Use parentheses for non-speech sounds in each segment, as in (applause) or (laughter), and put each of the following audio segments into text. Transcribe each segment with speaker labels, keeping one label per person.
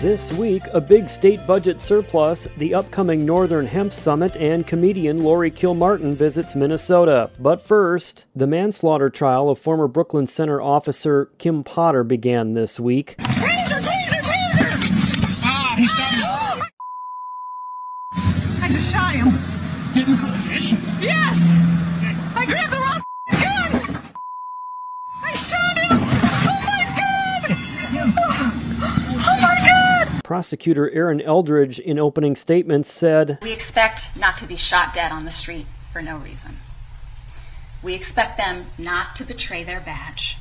Speaker 1: This week, a big state budget surplus, the upcoming Northern Hemp Summit, and comedian Laurie Kilmartin visits Minnesota. But first, the manslaughter trial of former Brooklyn Center officer Kim Potter began this week.
Speaker 2: Taser, taser, taser!
Speaker 3: Ah, he shot me.
Speaker 2: I just shot him.
Speaker 3: Didn't
Speaker 2: Yes! I grabbed the wrong
Speaker 1: Prosecutor Erin Eldridge, in opening statements, said,
Speaker 4: We expect not to be shot dead on the street for no reason. We expect them not to betray their badge,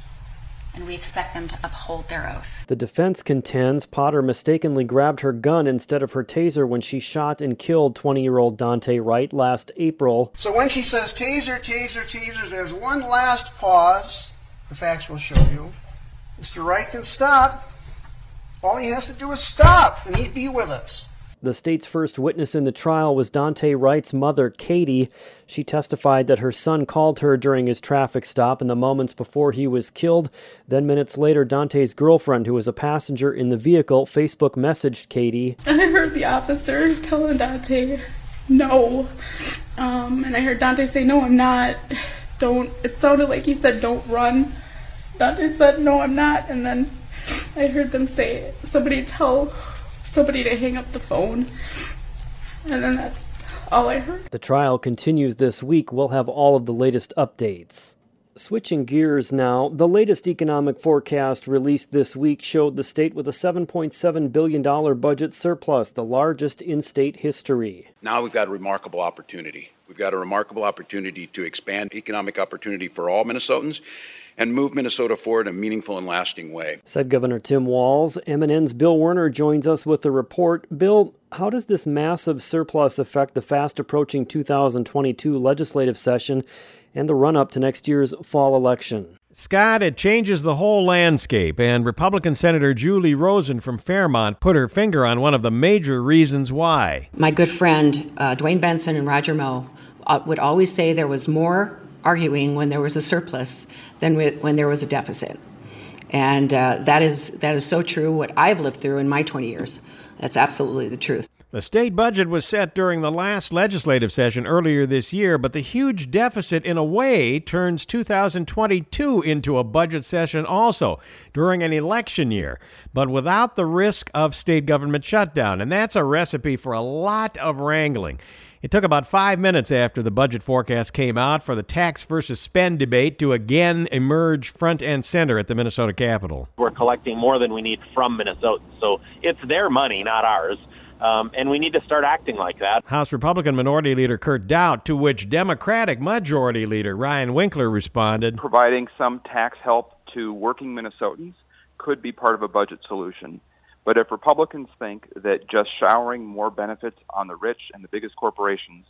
Speaker 4: and we expect them to uphold their oath.
Speaker 1: The defense contends Potter mistakenly grabbed her gun instead of her taser when she shot and killed 20 year old Daunte Wright last April.
Speaker 5: So when she says taser, taser, taser, there's one last pause. The facts will show you. Mr. Wright can stop. All he has to do is stop, and he'd be with us.
Speaker 1: The state's first witness in the trial was Daunte Wright's mother, Katie. She testified that her son called her during his traffic stop in the moments before he was killed. Then, minutes later, Daunte's girlfriend, who was a passenger in the vehicle, Facebook messaged Katie.
Speaker 6: I heard the officer telling Daunte, no. Um, and I heard Daunte say, no, I'm not. Don't. It sounded like he said, don't run. Daunte said, no, I'm not. And then I heard them say, somebody tell somebody to hang up the phone. And then that's all I heard.
Speaker 1: The trial continues this week. We'll have all of the latest updates. Switching gears now, the latest economic forecast released this week showed the state with a $7.7 billion budget surplus, the largest in state history.
Speaker 7: Now we've got a remarkable opportunity. We've got a remarkable opportunity to expand economic opportunity for all Minnesotans and move Minnesota forward in a meaningful and lasting way.
Speaker 1: Said Governor Tim Walz. MNN's Bill Werner joins us with the report. Bill, how does this massive surplus affect the fast approaching 2022 legislative session and the run up to next year's fall election?
Speaker 8: Scott, it changes the whole landscape, and Republican Senator Julie Rosen from Fairmont put her finger on one of the major reasons why.
Speaker 9: My good friend uh, Duane Benson and Roger Moe uh, would always say there was more arguing when there was a surplus than when there was a deficit. And uh, that is that is so true. What I've lived through in my 20 years, that's absolutely the truth.
Speaker 8: The state budget was set during the last legislative session earlier this year, but the huge deficit, in a way, turns 2022 into a budget session also during an election year, but without the risk of state government shutdown. And that's a recipe for a lot of wrangling. It took about five minutes after the budget forecast came out for the tax versus spend debate to again emerge front and center at the Minnesota Capitol.
Speaker 10: We're collecting more than we need from Minnesotans, so it's their money, not ours. Um, and we need to start acting like that.
Speaker 8: House Republican Minority Leader Kurt Daudt, to which Democratic Majority Leader Ryan Winkler responded.
Speaker 11: Providing some tax help to working Minnesotans could be part of a budget solution. But if Republicans think that just showering more benefits on the rich and the biggest corporations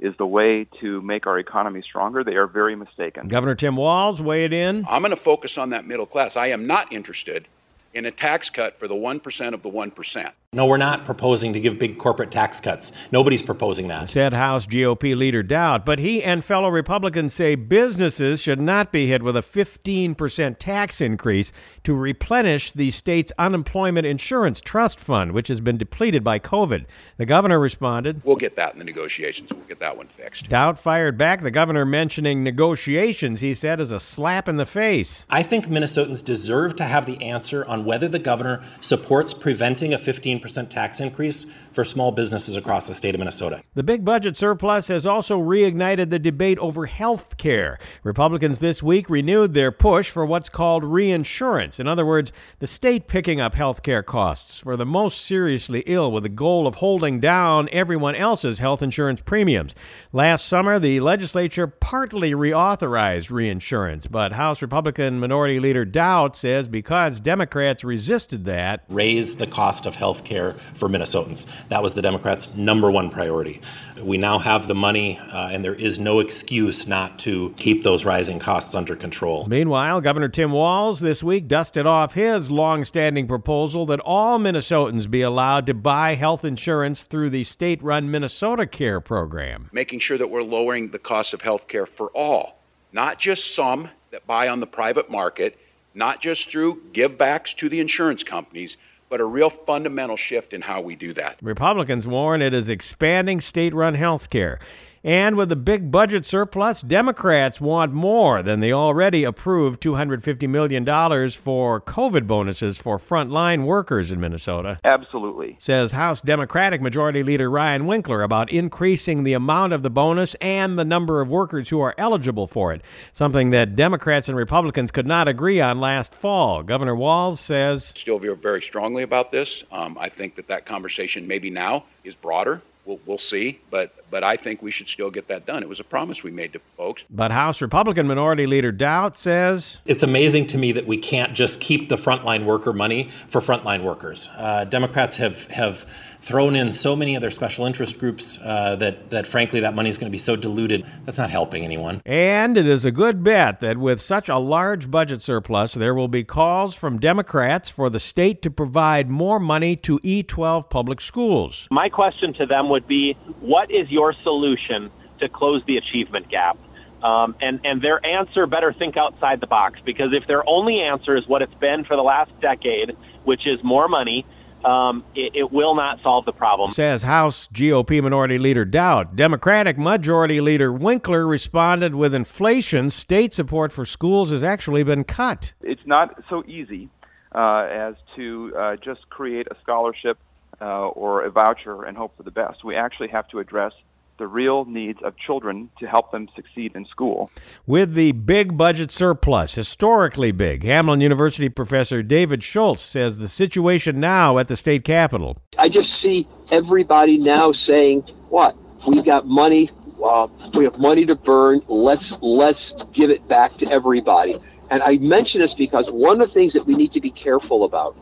Speaker 11: is the way to make our economy stronger, they are very mistaken.
Speaker 8: Governor Tim Walz weighed in.
Speaker 7: I'm going to focus on that middle class. I am not interested in a tax cut for the 1% of the 1%.
Speaker 12: No, we're not proposing to give big corporate tax cuts. Nobody's proposing that.
Speaker 8: Said House GOP leader Daudt, but he and fellow Republicans say businesses should not be hit with a 15% tax increase to replenish the state's unemployment insurance trust fund, which has been depleted by COVID. The governor responded.
Speaker 7: We'll get that in the negotiations. We'll get that one fixed.
Speaker 8: Daudt fired back. The governor mentioning negotiations, he said, as a slap in the face.
Speaker 12: I think Minnesotans deserve to have the answer on whether the governor supports preventing a 15% tax increase for small businesses across the state of Minnesota.
Speaker 8: The big budget surplus has also reignited the debate over health care. Republicans this week renewed their push for what's called reinsurance. In other words, the state picking up health care costs for the most seriously ill with the goal of holding down everyone else's health insurance premiums. Last summer, the legislature partly reauthorized reinsurance, but House Republican Minority Leader Daudt says because Democrats resisted that,
Speaker 12: raise the cost of health care care for Minnesotans. That was the Democrats' number one priority. We now have the money, uh, and there is no excuse not to keep those rising costs under control.
Speaker 8: Meanwhile, Governor Tim Walz this week dusted off his long-standing proposal that all Minnesotans be allowed to buy health insurance through the state-run Minnesota Care program.
Speaker 7: Making sure that we're lowering the cost of health care for all, not just some that buy on the private market, not just through givebacks to the insurance companies, but a real fundamental shift in how we do that.
Speaker 8: Republicans warn it is expanding state run health care. And with a big budget surplus, Democrats want more than the already approved $250 million for COVID bonuses for frontline workers in Minnesota.
Speaker 11: Absolutely.
Speaker 8: Says House Democratic Majority Leader Ryan Winkler about increasing the amount of the bonus and the number of workers who are eligible for it, something that Democrats and Republicans could not agree on last fall. Governor Walz says.
Speaker 7: Still feel very strongly about this. Um, I think that that conversation maybe now is broader We'll, we'll see, but but I think we should still get that done. It was a promise we made to folks.
Speaker 8: But House Republican Minority Leader Daudt says
Speaker 12: it's amazing to me that we can't just keep the frontline worker money for frontline workers. Uh, Democrats have have thrown in so many other special interest groups uh, that that frankly that money is going to be so diluted that's not helping anyone.
Speaker 8: And it is a good bet that with such a large budget surplus, there will be calls from Democrats for the state to provide more money to E12 public schools.
Speaker 10: My question to them would be, what is your solution to close the achievement gap? Um, and and their answer better think outside the box because if their only answer is what it's been for the last decade, which is more money um, it, it, will not solve the problem.
Speaker 8: Says House GOP Minority Leader Daudt. Democratic Majority Leader Winkler responded with inflation. State support for schools has actually been cut.
Speaker 11: It's not so easy uh, as to uh, just create a scholarship uh, or a voucher and hope for the best. We actually have to address the real needs of children to help them succeed in school.
Speaker 8: With the big budget surplus, historically big, Hamline University professor David Schultz says the situation now at the state capitol.
Speaker 13: I just see everybody now saying, "What? We've got money. Uh, we have money to burn. Let's let's give it back to everybody." And I mention this because one of the things that we need to be careful about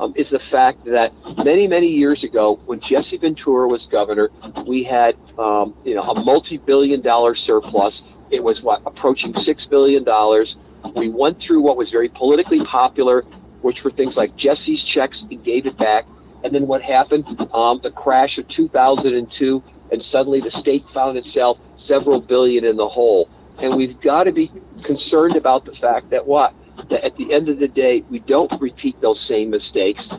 Speaker 13: um, is the fact that many, many years ago, when Jesse Ventura was governor, we had um, you know a multi-billion-dollar surplus. It was what approaching six billion dollars. We went through what was very politically popular, which were things like Jesse's checks and gave it back. And then what happened? Um, the crash of 2002, and suddenly the state found itself several billion in the hole. And we've got to be concerned about the fact that what? That at the end of the day, we don't repeat those same mistakes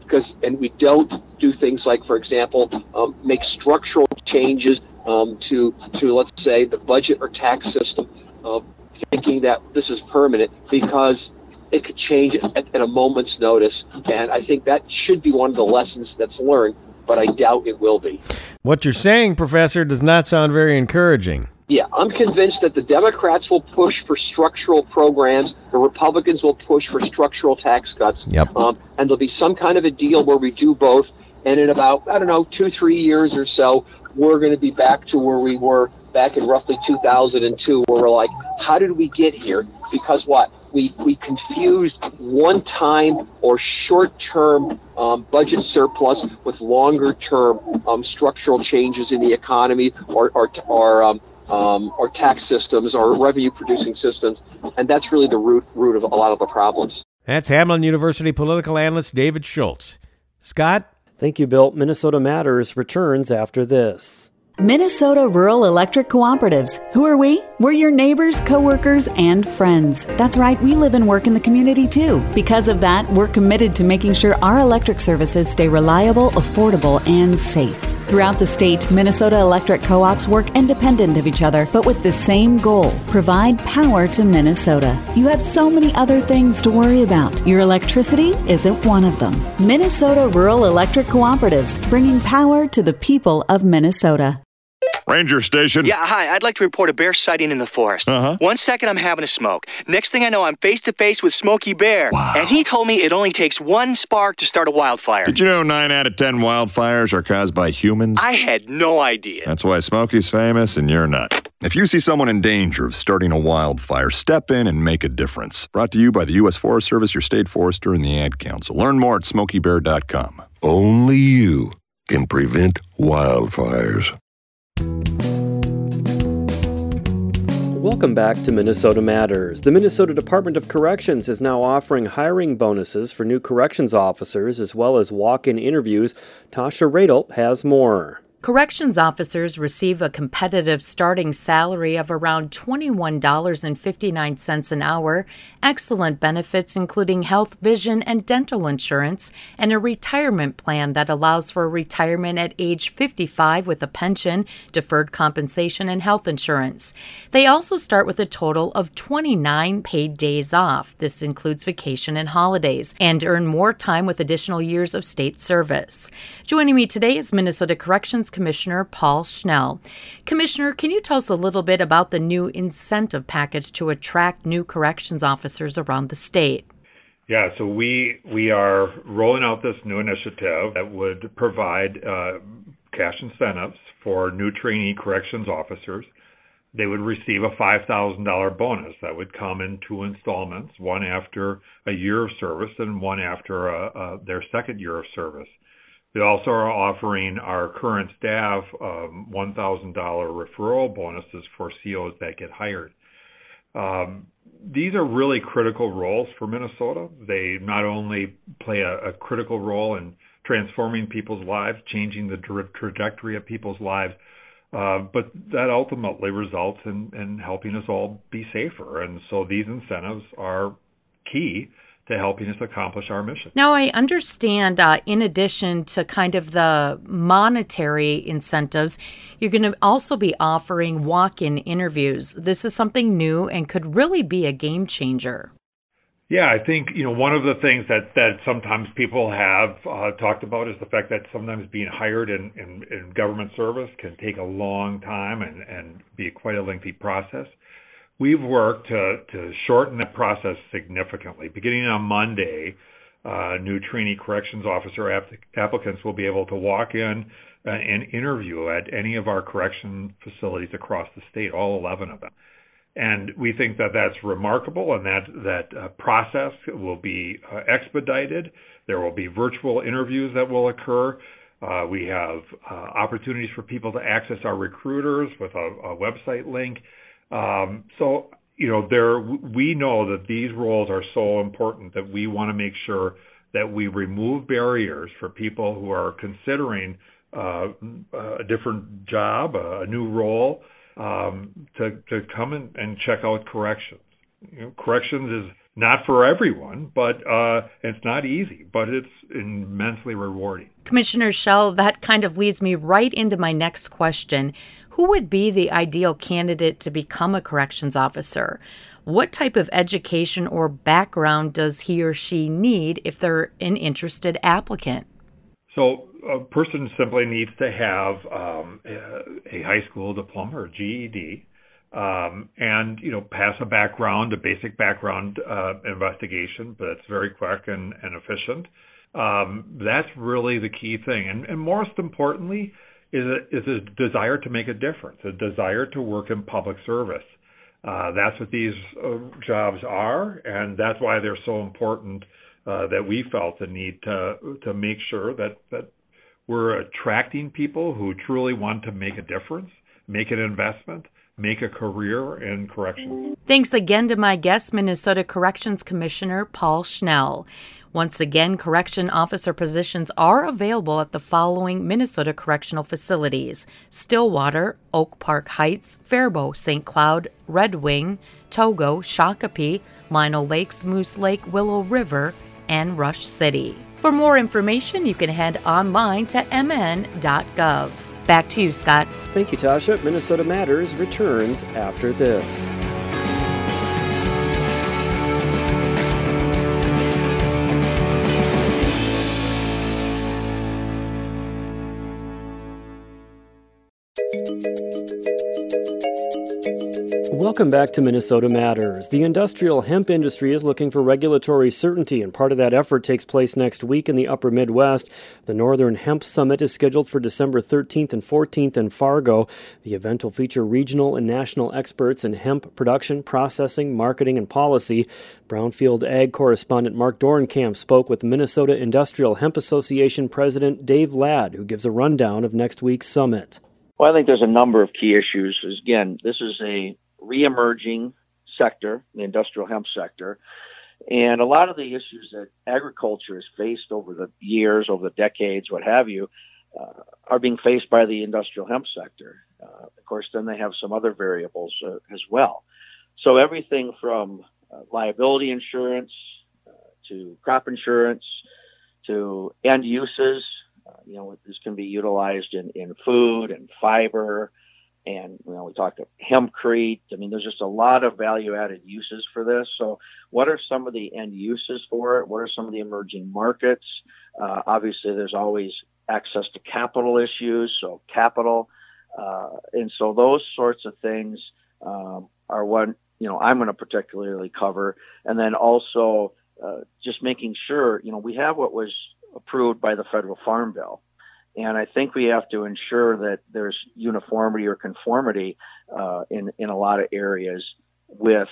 Speaker 13: because, and we don't do things like, for example, um, make structural changes um, to, to let's say, the budget or tax system, uh, thinking that this is permanent because it could change at, at a moment's notice. And I think that should be one of the lessons that's learned, but I doubt it will be.
Speaker 8: What you're saying, Professor, does not sound very encouraging.
Speaker 13: Yeah, I'm convinced that the Democrats will push for structural programs, the Republicans will push for structural tax cuts.
Speaker 8: Yep.
Speaker 13: Um, and there'll be some kind of a deal where we do both. And in about, I don't know, two, three years or so, we're going to be back to where we were back in roughly 2002, where we're like, how did we get here? Because what? We, we confused one time or short term um, budget surplus with longer term um, structural changes in the economy or, or, or um, or tax systems or revenue producing systems. And that's really the root, root of a lot of the problems.
Speaker 8: That's Hamline University political analyst David Schultz. Scott?
Speaker 1: Thank you, Bill. Minnesota Matters returns after this.
Speaker 14: Minnesota Rural Electric Cooperatives. Who are we? We're your neighbors, coworkers, and friends. That's right, we live and work in the community too. Because of that, we're committed to making sure our electric services stay reliable, affordable, and safe. Throughout the state, Minnesota electric co ops work independent of each other, but with the same goal provide power to Minnesota. You have so many other things to worry about. Your electricity isn't one of them. Minnesota Rural Electric Cooperatives, bringing power to the people of Minnesota.
Speaker 15: Ranger Station.
Speaker 16: Yeah, hi. I'd like to report a bear sighting in the forest.
Speaker 15: Uh-huh.
Speaker 16: One second I'm having a smoke. Next thing I know, I'm face to face with Smokey Bear.
Speaker 15: Wow.
Speaker 16: And he told me it only takes one spark to start a wildfire.
Speaker 15: Did you know 9 out of 10 wildfires are caused by humans?
Speaker 16: I had no idea.
Speaker 15: That's why Smokey's famous and you're not. If you see someone in danger of starting a wildfire, step in and make a difference. Brought to you by the U.S. Forest Service, your state forester, and the Ad Council. Learn more at smokeybear.com.
Speaker 17: Only you can prevent wildfires.
Speaker 1: Welcome back to Minnesota Matters. The Minnesota Department of Corrections is now offering hiring bonuses for new corrections officers as well as walk in interviews. Tasha Radel has more.
Speaker 18: Corrections officers receive a competitive starting salary of around $21.59 an hour, excellent benefits including health, vision, and dental insurance, and a retirement plan that allows for retirement at age 55 with a pension, deferred compensation, and health insurance. They also start with a total of 29 paid days off. This includes vacation and holidays, and earn more time with additional years of state service. Joining me today is Minnesota Corrections Commissioner Paul Schnell. Commissioner, can you tell us a little bit about the new incentive package to attract new corrections officers around the state?
Speaker 19: Yeah, so we we are rolling out this new initiative that would provide uh, cash incentives for new trainee corrections officers. They would receive a $5,000 bonus that would come in two installments, one after a year of service and one after uh, uh, their second year of service. We also are offering our current staff um, $1,000 referral bonuses for COs that get hired. Um, these are really critical roles for Minnesota. They not only play a, a critical role in transforming people's lives, changing the tra- trajectory of people's lives, uh, but that ultimately results in, in helping us all be safer. And so these incentives are key to helping us accomplish our mission.
Speaker 18: Now, I understand, uh, in addition to kind of the monetary incentives, you're going to also be offering walk in interviews. This is something new and could really be a game changer.
Speaker 19: Yeah, I think you know one of the things that that sometimes people have uh, talked about is the fact that sometimes being hired in, in, in government service can take a long time and and be quite a lengthy process. We've worked to to shorten that process significantly. Beginning on Monday, uh, new trainee corrections officer app- applicants will be able to walk in uh, and interview at any of our correction facilities across the state, all 11 of them. And we think that that's remarkable and that that uh, process will be uh, expedited. There will be virtual interviews that will occur. Uh, we have uh, opportunities for people to access our recruiters with a, a website link. Um, so, you know, there we know that these roles are so important that we want to make sure that we remove barriers for people who are considering uh, a different job, a new role um, to to come in and check out corrections. You know, corrections is not for everyone, but uh, it's not easy, but it's immensely rewarding.
Speaker 18: Commissioner Schnell, that kind of leads me right into my next question. Who would be the ideal candidate to become a corrections officer? What type of education or background does he or she need if they're an interested applicant?
Speaker 19: So, a person simply needs to have um, a high school diploma or GED, um, and you know pass a background, a basic background uh, investigation, but it's very quick and, and efficient. Um, that's really the key thing, and, and most importantly, is a, is a desire to make a difference, a desire to work in public service. Uh, that's what these uh, jobs are, and that's why they're so important. Uh, that we felt the need to to make sure that that we're attracting people who truly want to make a difference, make an investment, make a career in corrections.
Speaker 18: Thanks again to my guest, Minnesota Corrections Commissioner Paul Schnell. Once again, correction officer positions are available at the following Minnesota correctional facilities Stillwater, Oak Park Heights, Faribault, St. Cloud, Red Wing, Togo, Shakopee, Lino Lakes, Moose Lake, Willow River, and Rush City. For more information, you can head online to mn.gov. Back to you, Scott.
Speaker 1: Thank you, Tasha. Minnesota Matters returns after this. Welcome back to Minnesota Matters. The industrial hemp industry is looking for regulatory certainty, and part of that effort takes place next week in the upper Midwest. The Northern Hemp Summit is scheduled for December 13th and 14th in Fargo. The event will feature regional and national experts in hemp production, processing, marketing, and policy. Brownfield Ag correspondent Mark Dorenkamp spoke with Minnesota Industrial Hemp Association President Dave Ladd, who gives a rundown of next week's summit.
Speaker 20: Well, I think there's a number of key issues. Again, this is a reemerging sector, the industrial hemp sector. And a lot of the issues that agriculture has faced over the years, over the decades, what have you, uh, are being faced by the industrial hemp sector. Uh, of course, then they have some other variables uh, as well. So everything from uh, liability insurance uh, to crop insurance to end uses. Uh, you know, this can be utilized in, in food and fiber and you know we talked about hempcrete. I mean, there's just a lot of value-added uses for this. So, what are some of the end uses for it? What are some of the emerging markets? Uh, obviously, there's always access to capital issues, so capital, uh, and so those sorts of things um, are one you know I'm going to particularly cover, and then also uh, just making sure you know we have what was approved by the federal farm bill and I think we have to ensure that there's uniformity or conformity uh, in in a lot of areas with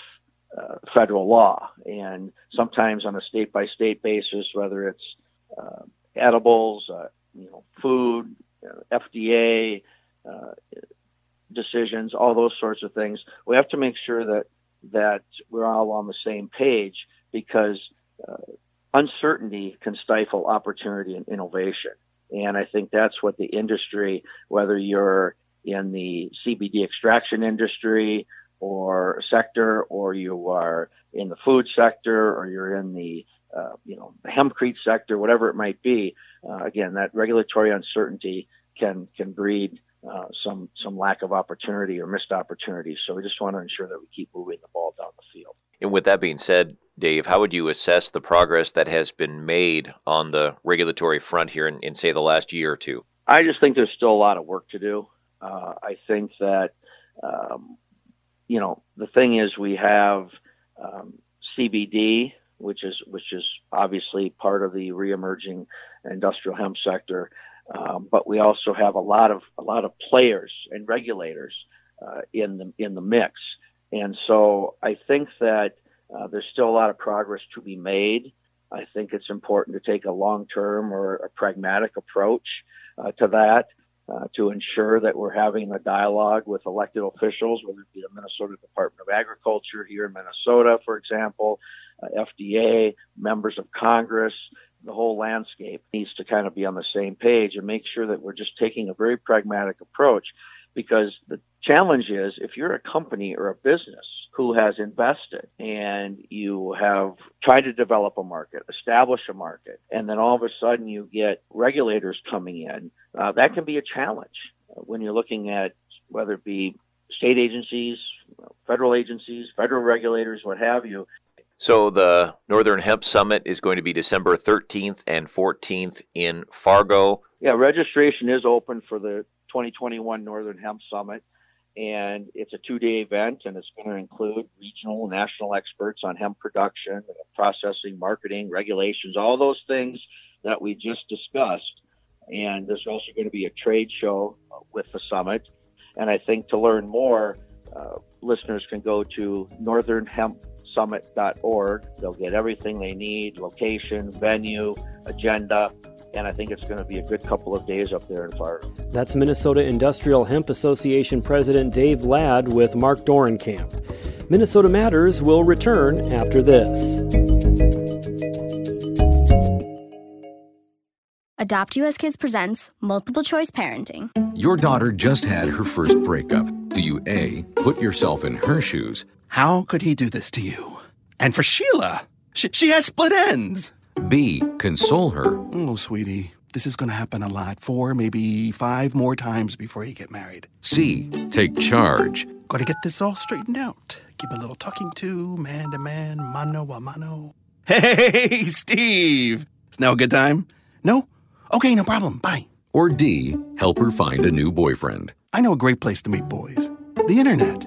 Speaker 20: uh, federal law, and sometimes on a state by state basis, whether it's uh, edibles, uh, you know, food, FDA uh, decisions, all those sorts of things. We have to make sure that that we're all on the same page because uh, uncertainty can stifle opportunity and innovation. And I think that's what the industry, whether you're in the CBD extraction industry or sector, or you are in the food sector, or you're in the uh, you know hempcrete sector, whatever it might be. Uh, again, that regulatory uncertainty can can breed uh, some some lack of opportunity or missed opportunities. So we just want to ensure that we keep moving the ball down the field.
Speaker 21: And with that being said, Dave, how would you assess the progress that has been made on the regulatory front here in, in say, the last year or two?
Speaker 20: I just think there's still a lot of work to do. Uh, I think that, um, you know, the thing is we have um, CBD, which is which is obviously part of the reemerging industrial hemp sector, um, but we also have a lot of a lot of players and regulators uh, in the in the mix, and so I think that uh, there's still a lot of progress to be made. I think it's important to take a long term or a pragmatic approach uh, to that uh, to ensure that we're having a dialogue with elected officials, whether it be the Minnesota Department of Agriculture here in Minnesota, for example, uh, FDA, members of Congress. The whole landscape needs to kind of be on the same page and make sure that we're just taking a very pragmatic approach because the challenge is if you're a company or a business who has invested and you have tried to develop a market, establish a market, and then all of a sudden you get regulators coming in, uh, that can be a challenge when you're looking at whether it be state agencies, federal agencies, federal regulators, what have you.
Speaker 21: So the Northern Hemp Summit is going to be December 13th and 14th in Fargo.
Speaker 20: Yeah, registration is open for the 2021 Northern Hemp Summit. And it's a two-day event and it's going to include regional and national experts on hemp production processing marketing regulations all those things that we just discussed. And there's also going to be a trade show with the summit. And i think to learn more uh, listeners can go to northernhempsummit.org they'll get everything they need location venue agenda and I think it's going to be a good couple of days up there in Fargo.
Speaker 1: That's Minnesota Industrial Hemp Association President Dave Ladd with Mark Dorenkamp. Minnesota Matters will return after this.
Speaker 22: Adopt US Kids presents Multiple Choice Parenting.
Speaker 23: Your daughter just had her first breakup. Do you A, put yourself in her shoes?
Speaker 24: How could he do this to you? And for Sheila, she, she has split ends.
Speaker 23: B. Console her.
Speaker 24: Oh, sweetie, this is going to happen a lot. Four, maybe five more times before you get married.
Speaker 23: C. Take charge.
Speaker 24: Got to get this all straightened out. Give a little talking to, man to man, mano a mano. Hey, (laughs) Steve! Is now a good time? No? Okay, no problem. Bye.
Speaker 23: Or D. Help her find a new boyfriend.
Speaker 24: I know a great place to meet boys the internet.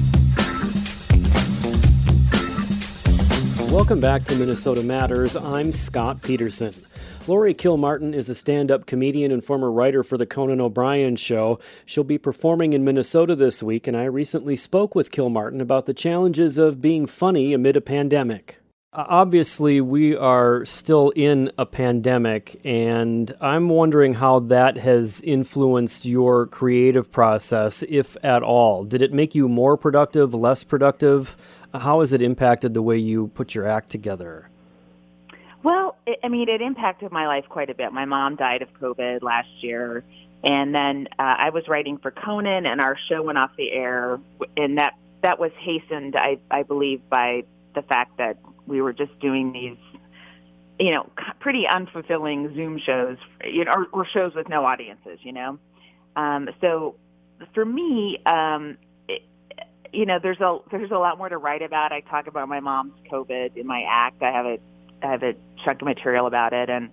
Speaker 1: Welcome back to Minnesota Matters. I'm Scott Peterson. Laurie Kilmartin is a stand up comedian and former writer for The Conan O'Brien Show. She'll be performing in Minnesota this week, and I recently spoke with Kilmartin about the challenges of being funny amid a pandemic. Uh, obviously, we are still in a pandemic, and I'm wondering how that has influenced your creative process, if at all. Did it make you more productive, less productive? How has it impacted the way you put your act together?
Speaker 25: Well, it, I mean, it impacted my life quite a bit. My mom died of COVID last year, and then uh, I was writing for Conan, and our show went off the air, and that that was hastened, I, I believe, by the fact that we were just doing these, you know, pretty unfulfilling Zoom shows, you know, or, or shows with no audiences, you know. Um, so for me, um, you know, there's a there's a lot more to write about. I talk about my mom's COVID in my act. I have a I have a chunk of material about it, and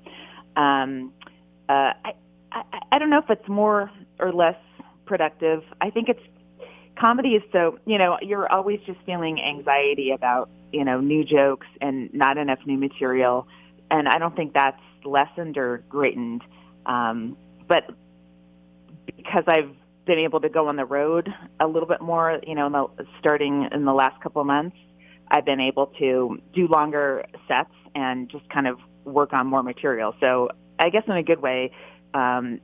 Speaker 25: um, uh, I, I I don't know if it's more or less productive. I think it's comedy is so you know you're always just feeling anxiety about you know new jokes and not enough new material, and I don't think that's lessened or greatened. Um, but because I've been able to go on the road a little bit more, you know, in the, starting in the last couple of months, I've been able to do longer sets and just kind of work on more material. So I guess in a good way, um,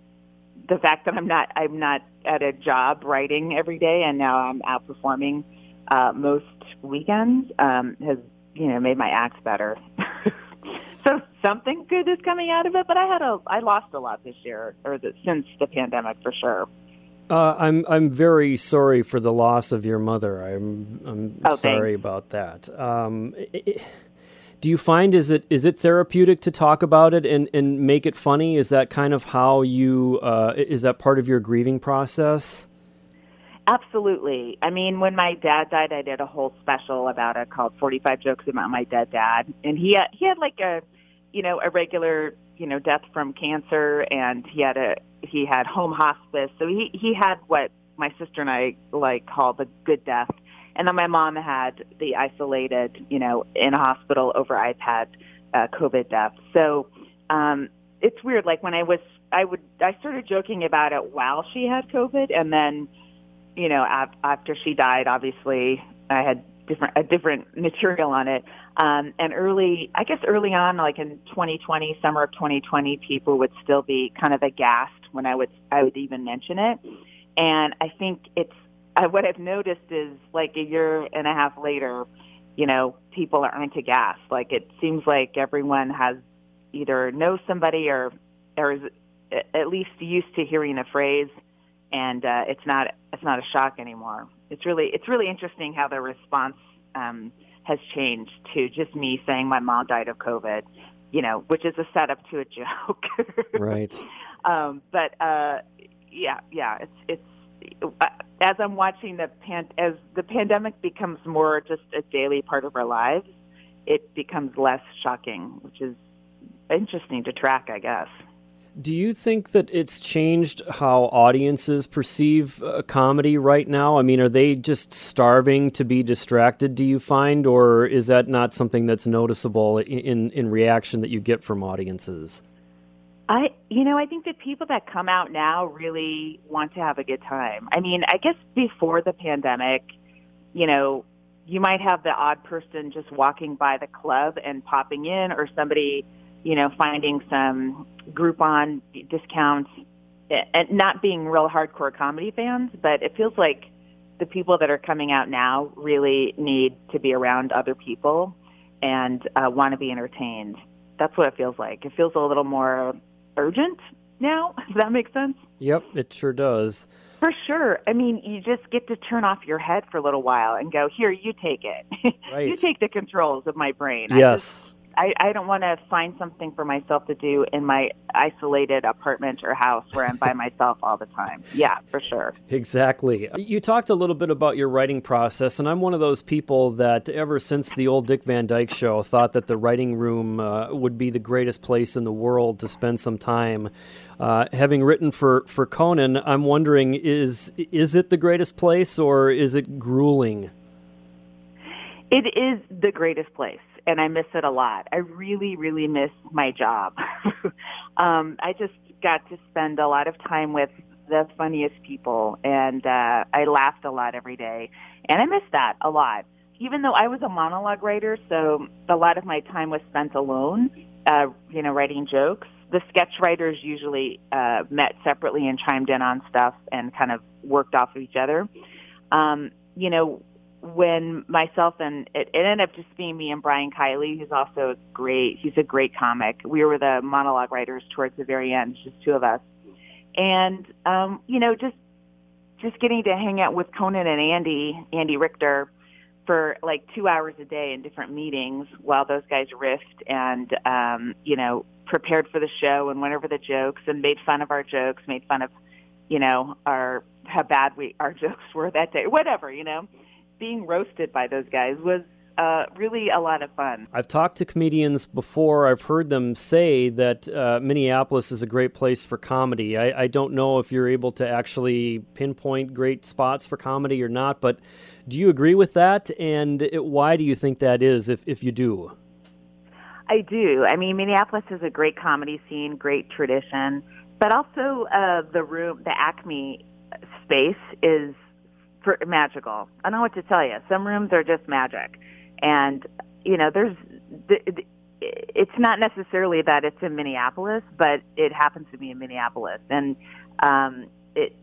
Speaker 25: the fact that I'm not I'm not at a job writing every day and now I'm out performing uh, most weekends um, has you know made my acts better. (laughs) so something good is coming out of it, but I had a I lost a lot this year or the, since the pandemic for sure.
Speaker 1: Uh, I'm I'm very sorry for the loss of your mother. I'm I'm
Speaker 25: oh,
Speaker 1: sorry
Speaker 25: thanks.
Speaker 1: about that. Um, it, do you find is it is it therapeutic to talk about it and, and make it funny? Is that kind of how you uh, is that part of your grieving process?
Speaker 25: Absolutely. I mean, when my dad died, I did a whole special about it called 45 Jokes About My Dead Dad. And he had, he had like a, you know, a regular, you know, death from cancer and he had a, he had home hospice. So he, he had what my sister and I like call the good death. And then my mom had the isolated, you know, in a hospital over iPad uh, COVID death. So um, it's weird. Like when I was, I would, I started joking about it while she had COVID, and then, you know, af- after she died, obviously I had different a different material on it. Um, and early, I guess early on, like in 2020, summer of 2020, people would still be kind of aghast when I would I would even mention it. And I think it's uh, what I've noticed is like a year and a half later, you know, people aren't aghast. Like it seems like everyone has either knows somebody or or is at least used to hearing the phrase, and uh, it's not it's not a shock anymore. It's really it's really interesting how the response um, has changed to just me saying my mom died of COVID, you know, which is a setup to a (laughs) joke.
Speaker 1: right.
Speaker 25: Um, but uh, yeah, yeah, it's it's as I'm watching the pan, as the pandemic becomes more just a daily part of our lives, it becomes less shocking, which is interesting to track, I guess.
Speaker 1: Do you think that it's changed how audiences perceive uh, comedy right now? I mean, are they just starving to be distracted, do you find, or is that not something that's noticeable in, in, in reaction that you get from audiences?
Speaker 25: I, you know, I think that people that come out now really want to have a good time. I mean, I guess before the pandemic, you know, you might have the odd person just walking by the club and popping in or somebody, you know, finding some Groupon discounts and not being real hardcore comedy fans, but it feels like the people that are coming out now really need to be around other people and uh, want to be entertained. That's what it feels like. It feels a little more urgent now. (laughs) Does that make sense?
Speaker 1: Yep, it sure does.
Speaker 25: For sure. I mean, you just get to turn off your head for a little while and go, here, you take it. (laughs)
Speaker 1: Right.
Speaker 25: you take the controls of my brain.
Speaker 1: Yes.
Speaker 25: I, I, don't want to find something for myself to do in my isolated apartment or house where I'm by (laughs) myself all the time. Yeah, for sure.
Speaker 1: Exactly. You talked a little bit about your writing process, and I'm one of those people that ever since the old Dick Van Dyke show thought that the writing room uh, would be the greatest place in the world to spend some time. Uh, having written for, for Conan, I'm wondering is is it the greatest place or is it grueling?
Speaker 25: It is the greatest place and I miss it a lot. I really, really miss my job. (laughs) um, I just got to spend a lot of time with the funniest people, and uh, I laughed a lot every day, and I miss that a lot. Even though I was a monologue writer, so a lot of my time was spent alone, uh, you know, writing jokes. The sketch writers usually uh, met separately and chimed in on stuff and kind of worked off of each other. Um, you know, when myself and it, it ended up just being me and Brian Kiley, who's also great. He's a great comic. We were the monologue writers towards the very end, just two of us. And um, you know, just just getting to hang out with Conan and Andy, Andy Richter, for like two hours a day in different meetings while those guys riffed and um, you know prepared for the show and went over the jokes and made fun of our jokes, made fun of you know our how bad we our (laughs) jokes were that day, whatever you know being roasted by those guys was uh, really a lot of fun.
Speaker 1: I've talked to comedians before. I've heard them say that uh, Minneapolis is a great place for comedy. I, I, don't know if you're able to actually pinpoint great spots for comedy or not, but do you agree with that? And it, why do you think that is, if, if you do?
Speaker 25: I do. I mean, Minneapolis is a great comedy scene, great tradition, but also uh, the room, the Acme space is magical. I don't know what to tell you. Some rooms are just magic, and you know, there's. the, the, It's not necessarily that it's in Minneapolis, but it happens to be in Minneapolis, and um, it.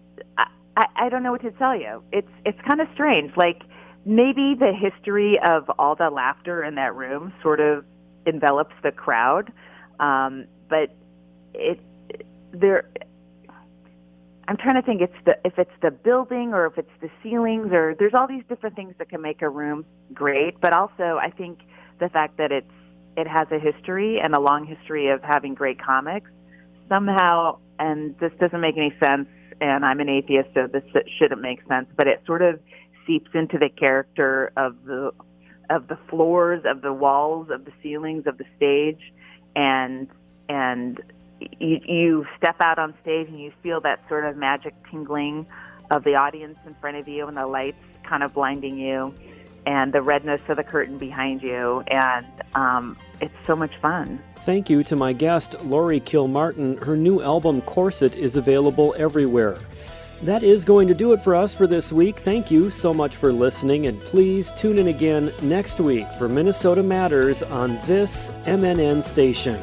Speaker 25: I, I don't know what to tell you. It's it's kind of strange. Like maybe the history of all the laughter in that room sort of envelops the crowd, um, but it there I'm trying to think it's the if it's the building or if it's the ceilings or there's all these different things that can make a room great, but also I think the fact that it's it has a history and a long history of having great comics somehow and this doesn't make any sense and I'm an atheist so this shouldn't make sense, but it sort of seeps into the character of the of the floors, of the walls, of the ceilings, of the stage and and you, you step out on stage and you feel that sort of magic tingling of the audience in front of you and the lights kind of blinding you and the redness of the curtain behind you. And um, it's so much fun.
Speaker 1: Thank you to my guest, Laurie Kilmartin. Her new album, Corset, is available everywhere. That is going to do it for us for this week. Thank you so much for listening, and please tune in again next week for Minnesota Matters on this MNN station.